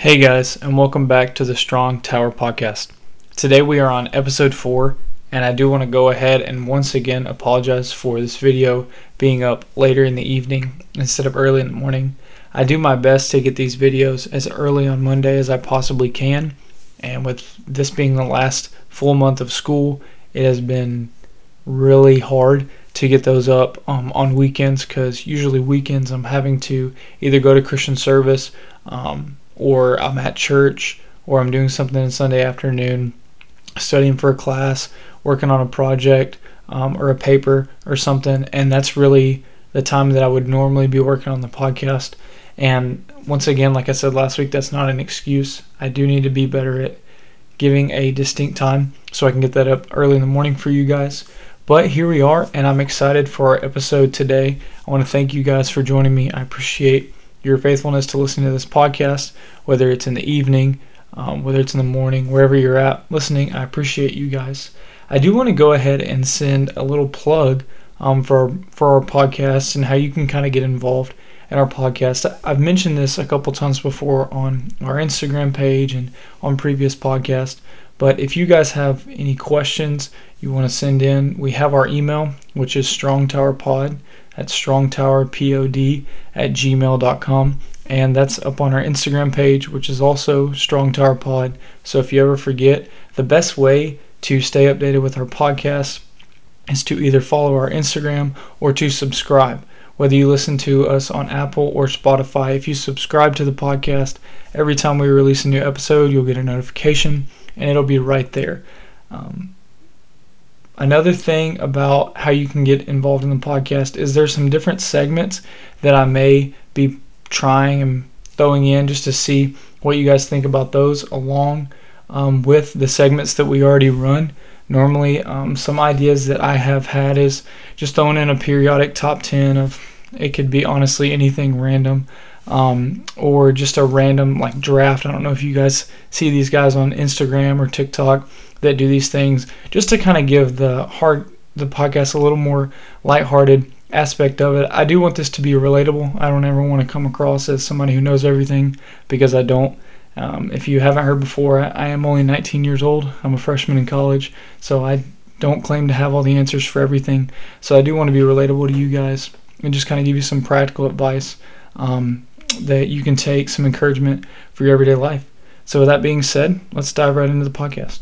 Hey guys, and welcome back to the Strong Tower Podcast. Today we are on episode 4, and I do want to go ahead and once again apologize for this video being up later in the evening instead of early in the morning. I do my best to get these videos as early on Monday as I possibly can, and with this being the last full month of school, it has been really hard to get those up um, on weekends because usually weekends I'm having to either go to Christian service. Um, or I'm at church, or I'm doing something on Sunday afternoon, studying for a class, working on a project, um, or a paper or something. And that's really the time that I would normally be working on the podcast. And once again, like I said last week, that's not an excuse. I do need to be better at giving a distinct time so I can get that up early in the morning for you guys. But here we are, and I'm excited for our episode today. I want to thank you guys for joining me. I appreciate your faithfulness to listening to this podcast, whether it's in the evening, um, whether it's in the morning, wherever you're at listening. I appreciate you guys. I do want to go ahead and send a little plug um, for for our podcast and how you can kind of get involved in our podcast. I've mentioned this a couple times before on our Instagram page and on previous podcasts. But if you guys have any questions you want to send in, we have our email, which is strongtowerpod at strongtowerpod at gmail.com. And that's up on our Instagram page, which is also Strong Tower Pod. So if you ever forget, the best way to stay updated with our podcast is to either follow our Instagram or to subscribe. Whether you listen to us on Apple or Spotify, if you subscribe to the podcast, every time we release a new episode, you'll get a notification and it'll be right there. Um, Another thing about how you can get involved in the podcast is there's some different segments that I may be trying and throwing in just to see what you guys think about those along um, with the segments that we already run. Normally, um, some ideas that I have had is just throwing in a periodic top 10 of it could be honestly anything random um, or just a random like draft. I don't know if you guys see these guys on Instagram or TikTok that do these things just to kind of give the hard the podcast a little more lighthearted aspect of it. I do want this to be relatable. I don't ever want to come across as somebody who knows everything because I don't. Um, if you haven't heard before, I am only 19 years old. I'm a freshman in college, so I don't claim to have all the answers for everything. So I do want to be relatable to you guys and just kind of give you some practical advice um, that you can take, some encouragement for your everyday life. So with that being said, let's dive right into the podcast.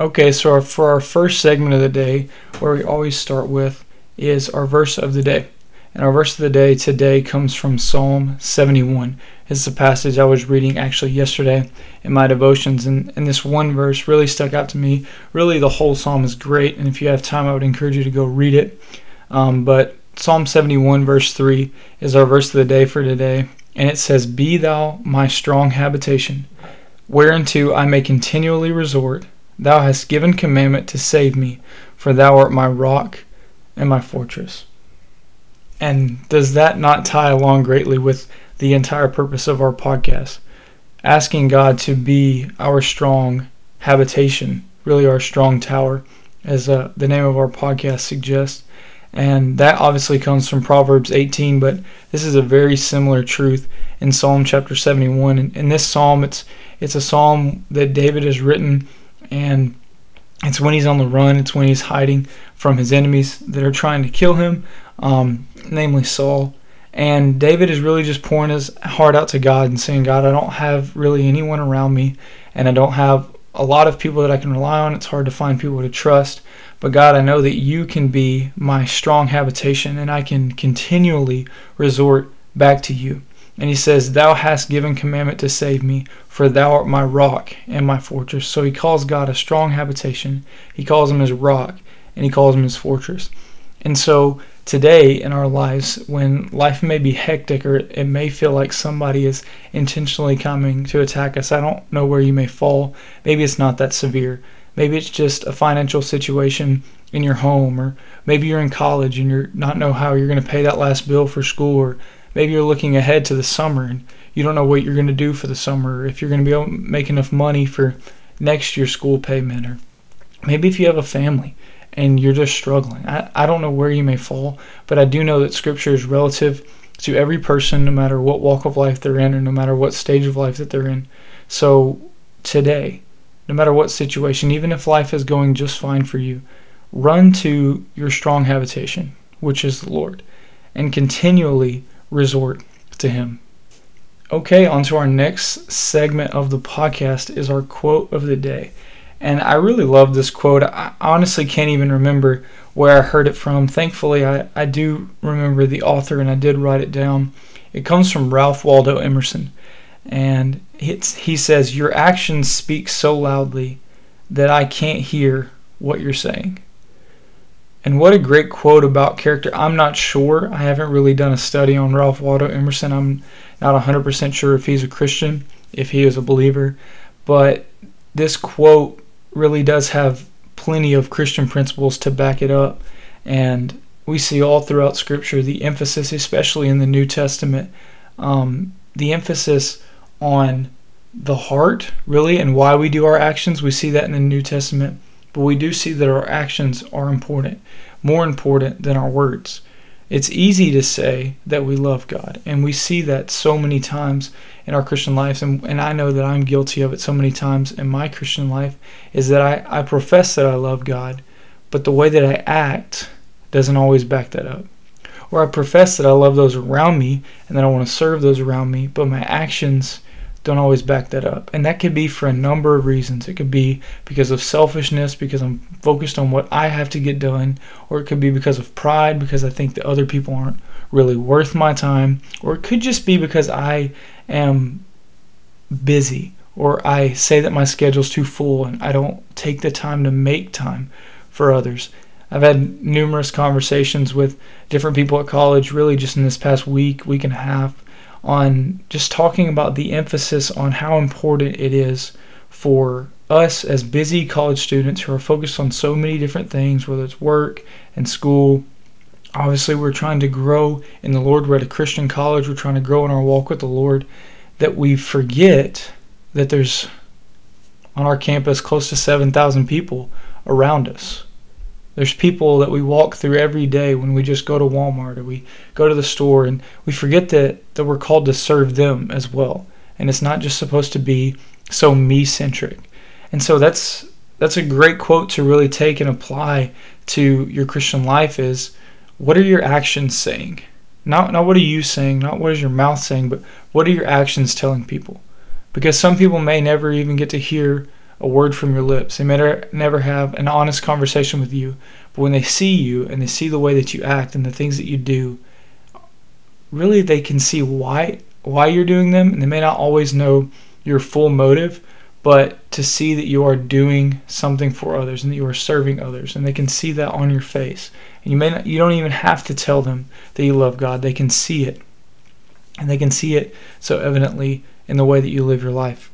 Okay, so our, for our first segment of the day, where we always start with, is our verse of the day. And our verse of the day today comes from Psalm 71. It's a passage I was reading actually yesterday in my devotions, and, and this one verse really stuck out to me. Really, the whole psalm is great, and if you have time, I would encourage you to go read it. Um, but Psalm 71, verse 3, is our verse of the day for today, and it says, Be thou my strong habitation, whereunto I may continually resort Thou hast given commandment to save me, for thou art my rock and my fortress. And does that not tie along greatly with the entire purpose of our podcast? Asking God to be our strong habitation, really our strong tower, as uh, the name of our podcast suggests. And that obviously comes from Proverbs 18, but this is a very similar truth in Psalm chapter 71. And in this psalm, it's it's a psalm that David has written and it's when he's on the run, it's when he's hiding from his enemies that are trying to kill him, um, namely Saul. And David is really just pouring his heart out to God and saying, God, I don't have really anyone around me, and I don't have a lot of people that I can rely on. It's hard to find people to trust. But God, I know that you can be my strong habitation, and I can continually resort back to you. And he says, Thou hast given commandment to save me, for thou art my rock and my fortress. So he calls God a strong habitation. He calls him his rock, and he calls him his fortress. And so today in our lives, when life may be hectic or it may feel like somebody is intentionally coming to attack us, I don't know where you may fall. Maybe it's not that severe. Maybe it's just a financial situation in your home, or maybe you're in college and you're not know how you're going to pay that last bill for school, or maybe you're looking ahead to the summer and you don't know what you're going to do for the summer, or if you're going to be able to make enough money for next year's school payment, or maybe if you have a family and you're just struggling. I, I don't know where you may fall, but I do know that Scripture is relative to every person, no matter what walk of life they're in or no matter what stage of life that they're in. So today, no matter what situation, even if life is going just fine for you, run to your strong habitation, which is the Lord, and continually resort to Him. Okay, on to our next segment of the podcast is our quote of the day. And I really love this quote. I honestly can't even remember where I heard it from. Thankfully, I, I do remember the author and I did write it down. It comes from Ralph Waldo Emerson. And he says, Your actions speak so loudly that I can't hear what you're saying. And what a great quote about character. I'm not sure. I haven't really done a study on Ralph Waldo Emerson. I'm not 100% sure if he's a Christian, if he is a believer. But this quote really does have plenty of Christian principles to back it up. And we see all throughout Scripture the emphasis, especially in the New Testament, um, the emphasis on the heart, really, and why we do our actions. We see that in the New Testament, but we do see that our actions are important, more important than our words. It's easy to say that we love God, and we see that so many times in our Christian lives, and, and I know that I'm guilty of it so many times in my Christian life, is that I, I profess that I love God, but the way that I act doesn't always back that up. Or I profess that I love those around me and that I want to serve those around me, but my actions don't always back that up. And that could be for a number of reasons. It could be because of selfishness, because I'm focused on what I have to get done, or it could be because of pride, because I think that other people aren't really worth my time, or it could just be because I am busy, or I say that my schedule's too full and I don't take the time to make time for others. I've had numerous conversations with different people at college, really just in this past week, week and a half, on just talking about the emphasis on how important it is for us as busy college students who are focused on so many different things, whether it's work and school. Obviously, we're trying to grow in the Lord. We're at a Christian college. We're trying to grow in our walk with the Lord. That we forget that there's on our campus close to 7,000 people around us. There's people that we walk through every day when we just go to Walmart or we go to the store and we forget that, that we're called to serve them as well. And it's not just supposed to be so me centric. And so that's that's a great quote to really take and apply to your Christian life is what are your actions saying? Not not what are you saying, not what is your mouth saying, but what are your actions telling people? Because some people may never even get to hear a word from your lips. They may never have an honest conversation with you, but when they see you and they see the way that you act and the things that you do, really they can see why why you're doing them, and they may not always know your full motive, but to see that you are doing something for others and that you are serving others, and they can see that on your face. And you may not, you don't even have to tell them that you love God; they can see it, and they can see it so evidently in the way that you live your life.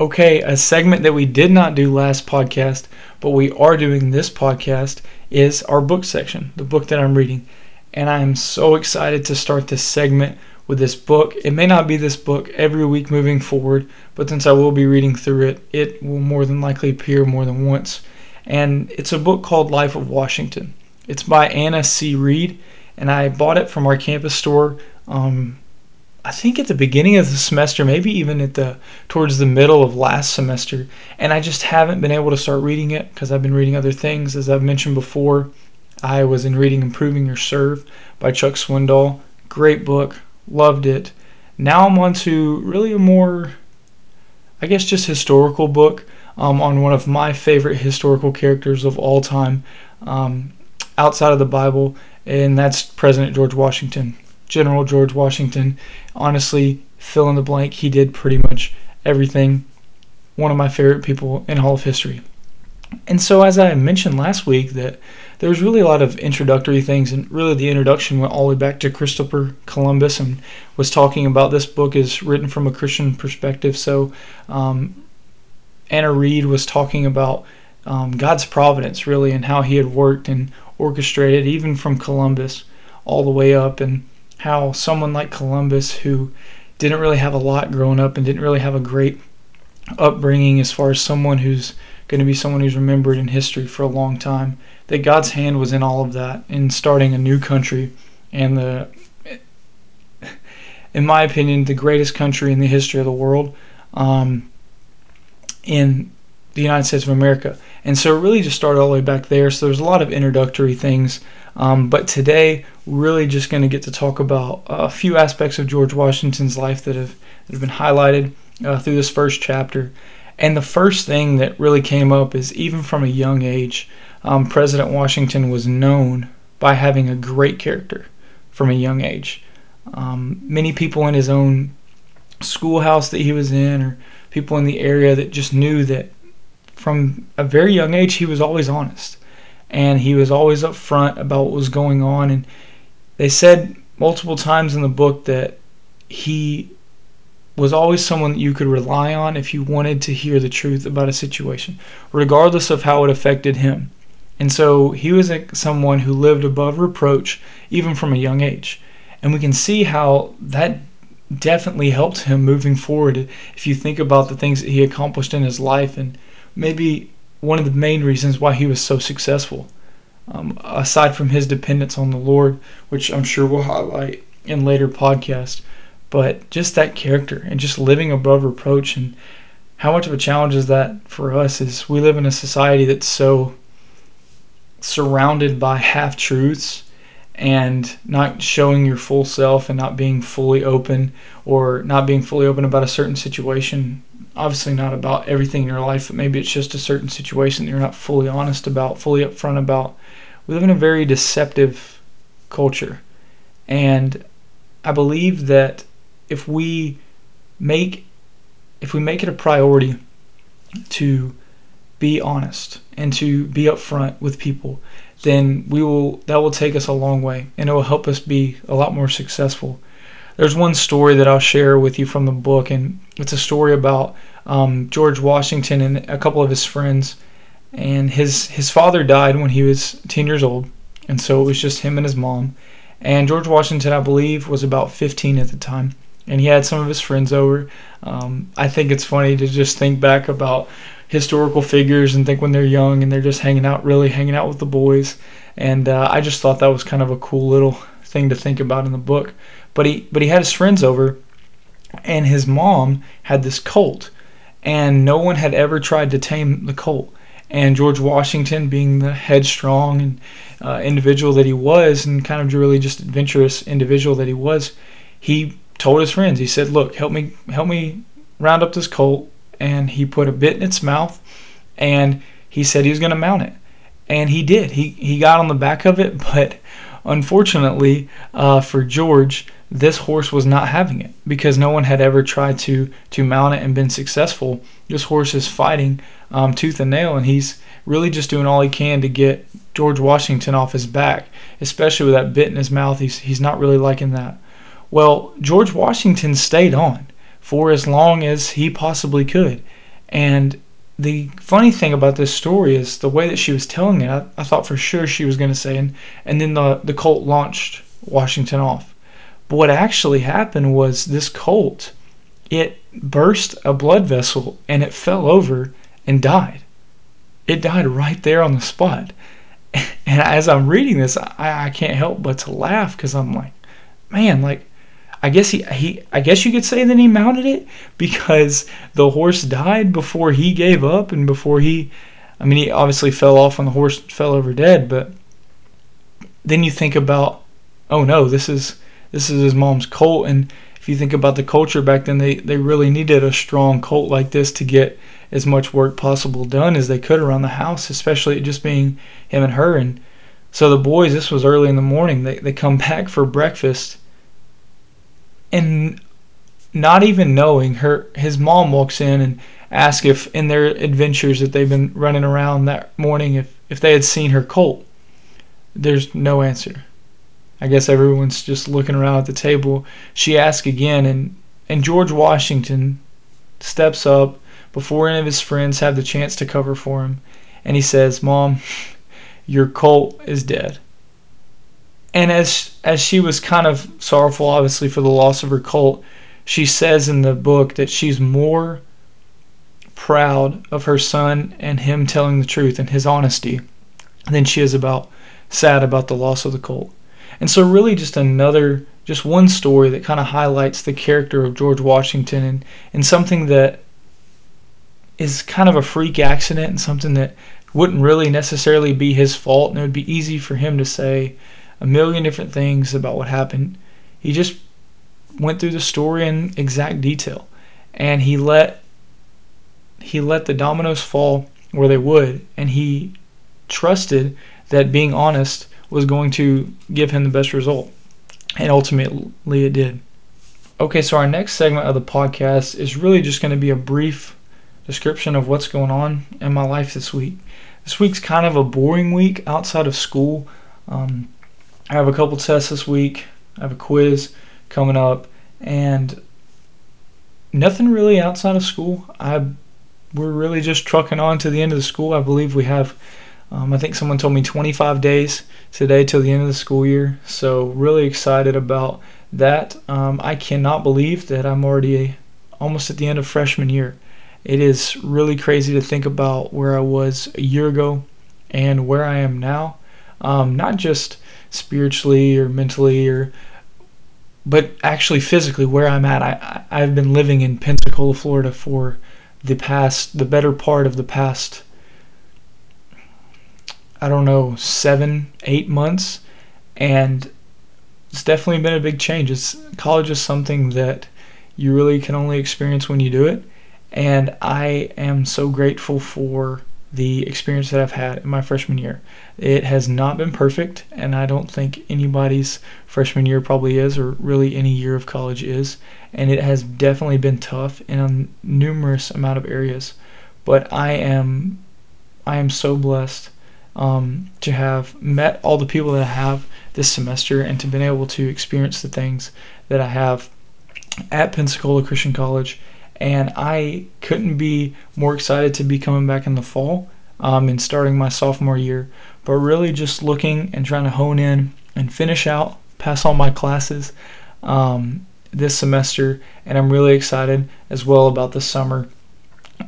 Okay, a segment that we did not do last podcast, but we are doing this podcast is our book section, the book that I'm reading. And I am so excited to start this segment with this book. It may not be this book every week moving forward, but since I will be reading through it, it will more than likely appear more than once. And it's a book called Life of Washington. It's by Anna C. Reed, and I bought it from our campus store. Um, I think at the beginning of the semester, maybe even at the towards the middle of last semester, and I just haven't been able to start reading it because I've been reading other things. As I've mentioned before, I was in reading Improving Your Serve by Chuck Swindoll. Great book, loved it. Now I'm on to really a more, I guess, just historical book um, on one of my favorite historical characters of all time um, outside of the Bible, and that's President George Washington. General George Washington. Honestly, fill in the blank, he did pretty much everything. One of my favorite people in all of history. And so, as I mentioned last week, that there was really a lot of introductory things, and really the introduction went all the way back to Christopher Columbus and was talking about this book is written from a Christian perspective. So, um, Anna Reed was talking about um, God's providence, really, and how He had worked and orchestrated, even from Columbus all the way up. And how someone like Columbus, who didn't really have a lot growing up and didn't really have a great upbringing as far as someone who's going to be someone who's remembered in history for a long time, that God's hand was in all of that in starting a new country and the in my opinion, the greatest country in the history of the world, um, in the United States of America. And so it really just started all the way back there. So there's a lot of introductory things. Um, but today, really just going to get to talk about a few aspects of George Washington's life that have, that have been highlighted uh, through this first chapter. And the first thing that really came up is even from a young age, um, President Washington was known by having a great character from a young age. Um, many people in his own schoolhouse that he was in, or people in the area that just knew that from a very young age he was always honest and he was always upfront about what was going on. And they said multiple times in the book that he was always someone that you could rely on if you wanted to hear the truth about a situation, regardless of how it affected him. And so he was someone who lived above reproach even from a young age. And we can see how that definitely helped him moving forward if you think about the things that he accomplished in his life and maybe one of the main reasons why he was so successful. Um, aside from his dependence on the Lord, which I'm sure we'll highlight in later podcasts, but just that character and just living above reproach and how much of a challenge is that for us is we live in a society that's so surrounded by half truths and not showing your full self and not being fully open or not being fully open about a certain situation obviously not about everything in your life but maybe it's just a certain situation that you're not fully honest about fully upfront about we live in a very deceptive culture and i believe that if we make if we make it a priority to be honest and to be upfront with people, then we will that will take us a long way and it will help us be a lot more successful. There's one story that I'll share with you from the book, and it's a story about um, George Washington and a couple of his friends. And his his father died when he was 10 years old, and so it was just him and his mom. And George Washington, I believe, was about 15 at the time and he had some of his friends over. Um, I think it's funny to just think back about historical figures and think when they're young and they're just hanging out, really hanging out with the boys. And uh, I just thought that was kind of a cool little thing to think about in the book. But he, but he had his friends over, and his mom had this colt, and no one had ever tried to tame the colt. And George Washington, being the headstrong and uh, individual that he was, and kind of really just adventurous individual that he was, he told his friends, he said, "Look, help me, help me round up this colt." And he put a bit in its mouth, and he said he was going to mount it, and he did. He he got on the back of it, but unfortunately uh, for George, this horse was not having it because no one had ever tried to to mount it and been successful. This horse is fighting um, tooth and nail, and he's really just doing all he can to get George Washington off his back, especially with that bit in his mouth. He's he's not really liking that. Well, George Washington stayed on for as long as he possibly could. And the funny thing about this story is the way that she was telling it, I, I thought for sure she was going to say, and, and then the, the colt launched Washington off. But what actually happened was this colt, it burst a blood vessel and it fell over and died. It died right there on the spot. And as I'm reading this, I, I can't help but to laugh because I'm like, man, like I guess he, he I guess you could say that he mounted it because the horse died before he gave up and before he I mean he obviously fell off when the horse fell over dead, but then you think about oh no, this is this is his mom's colt. And if you think about the culture back then they, they really needed a strong colt like this to get as much work possible done as they could around the house, especially it just being him and her. And so the boys, this was early in the morning, they, they come back for breakfast and not even knowing her his mom walks in and asks if in their adventures that they've been running around that morning if if they had seen her colt. There's no answer. I guess everyone's just looking around at the table. She asks again and and george washington steps up before any of his friends have the chance to cover for him and he says mom your colt is dead and as as she was kind of sorrowful, obviously for the loss of her colt, she says in the book that she's more proud of her son and him telling the truth and his honesty than she is about sad about the loss of the colt. And so, really, just another just one story that kind of highlights the character of George Washington and, and something that is kind of a freak accident and something that wouldn't really necessarily be his fault and it would be easy for him to say a million different things about what happened. He just went through the story in exact detail and he let he let the dominoes fall where they would and he trusted that being honest was going to give him the best result. And ultimately it did. Okay, so our next segment of the podcast is really just going to be a brief description of what's going on in my life this week. This week's kind of a boring week outside of school. Um, I have a couple tests this week, I have a quiz coming up, and nothing really outside of school. I we're really just trucking on to the end of the school. I believe we have um, I think someone told me 25 days today till the end of the school year. So, really excited about that. Um, I cannot believe that I'm already almost at the end of freshman year. It is really crazy to think about where I was a year ago and where I am now. Um, not just spiritually or mentally or but actually physically where I'm at. I I've been living in Pensacola, Florida for the past the better part of the past I don't know, seven, eight months. And it's definitely been a big change. It's, college is something that you really can only experience when you do it. And I am so grateful for the experience that I've had in my freshman year. It has not been perfect, and I don't think anybody's freshman year probably is, or really any year of college is. And it has definitely been tough in a numerous amount of areas. But I am, I am so blessed um, to have met all the people that I have this semester and to been able to experience the things that I have at Pensacola Christian College. And I couldn't be more excited to be coming back in the fall um, and starting my sophomore year, but really just looking and trying to hone in and finish out, pass all my classes um, this semester. And I'm really excited as well about the summer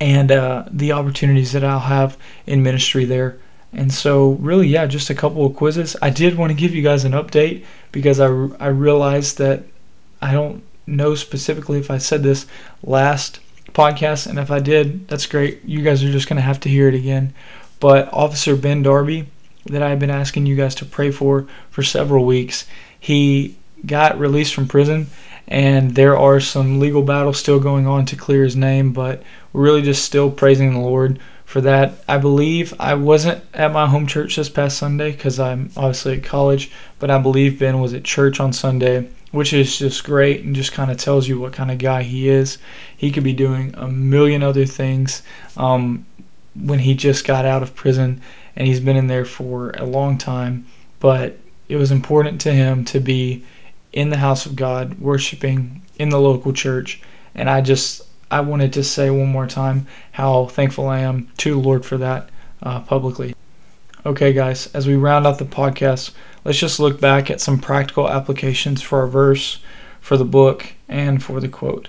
and uh, the opportunities that I'll have in ministry there. And so, really, yeah, just a couple of quizzes. I did want to give you guys an update because I, I realized that I don't know specifically if I said this last podcast, and if I did, that's great. You guys are just going to have to hear it again. But Officer Ben Darby, that I've been asking you guys to pray for for several weeks, he got released from prison, and there are some legal battles still going on to clear his name, but we're really just still praising the Lord for that. I believe I wasn't at my home church this past Sunday because I'm obviously at college, but I believe Ben was at church on Sunday, which is just great and just kind of tells you what kind of guy he is. He could be doing a million other things um, when he just got out of prison and he's been in there for a long time, but it was important to him to be in the house of God, worshiping in the local church. And I just I wanted to say one more time how thankful I am to the Lord for that uh, publicly. Okay, guys, as we round out the podcast, let's just look back at some practical applications for our verse, for the book, and for the quote.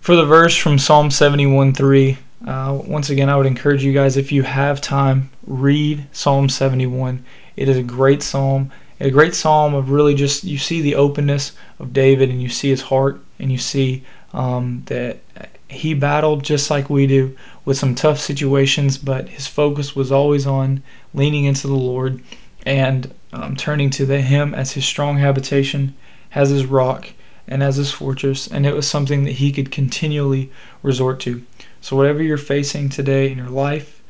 For the verse from Psalm 71 3, uh, once again, I would encourage you guys, if you have time, read Psalm 71. It is a great psalm, a great psalm of really just, you see the openness of David and you see his heart and you see um, that he battled just like we do with some tough situations, but his focus was always on leaning into the Lord and um, turning to the, Him as his strong habitation, as his rock, and as his fortress. And it was something that he could continually resort to. So, whatever you're facing today in your life,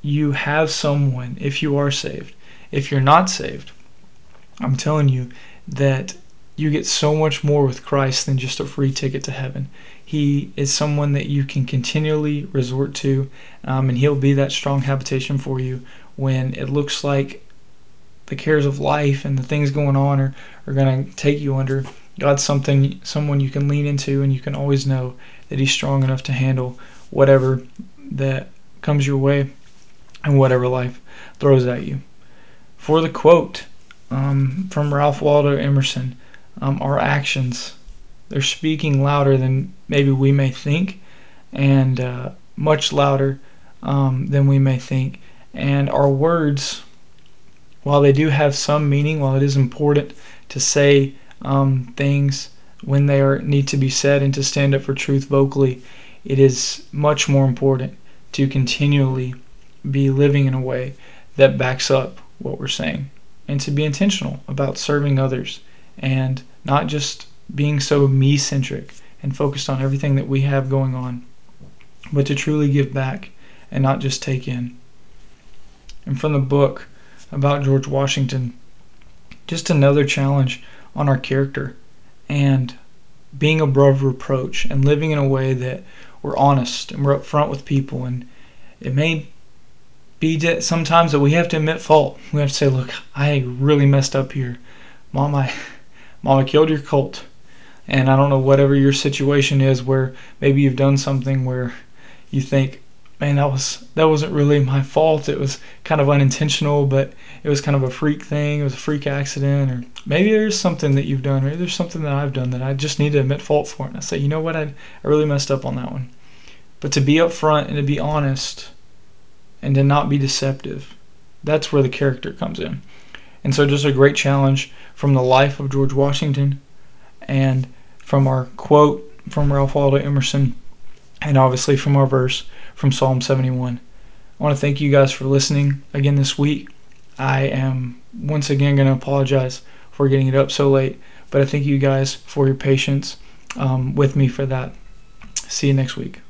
you have someone, if you are saved. If you're not saved, I'm telling you that you get so much more with Christ than just a free ticket to heaven. He is someone that you can continually resort to, um, and He'll be that strong habitation for you when it looks like the cares of life and the things going on are, are going to take you under. God's something, someone you can lean into, and you can always know that He's strong enough to handle whatever that comes your way and whatever life throws at you. For the quote um, from Ralph Waldo Emerson, um, our actions. They're speaking louder than maybe we may think, and uh, much louder um, than we may think. And our words, while they do have some meaning, while it is important to say um, things when they are need to be said and to stand up for truth vocally, it is much more important to continually be living in a way that backs up what we're saying and to be intentional about serving others and not just being so me centric and focused on everything that we have going on, but to truly give back and not just take in. And from the book about George Washington, just another challenge on our character and being above reproach and living in a way that we're honest and we're upfront with people. And it may be that sometimes that we have to admit fault. We have to say, "Look, I really messed up here, Mom. I, Mom, I killed your colt." And I don't know whatever your situation is, where maybe you've done something where you think, man, that was that wasn't really my fault. It was kind of unintentional, but it was kind of a freak thing. It was a freak accident, or maybe there's something that you've done, or there's something that I've done that I just need to admit fault for. And I say, you know what, I, I really messed up on that one. But to be upfront and to be honest, and to not be deceptive, that's where the character comes in. And so, just a great challenge from the life of George Washington, and from our quote from Ralph Waldo Emerson and obviously from our verse from Psalm 71. I want to thank you guys for listening again this week. I am once again going to apologize for getting it up so late, but I thank you guys for your patience um, with me for that. See you next week.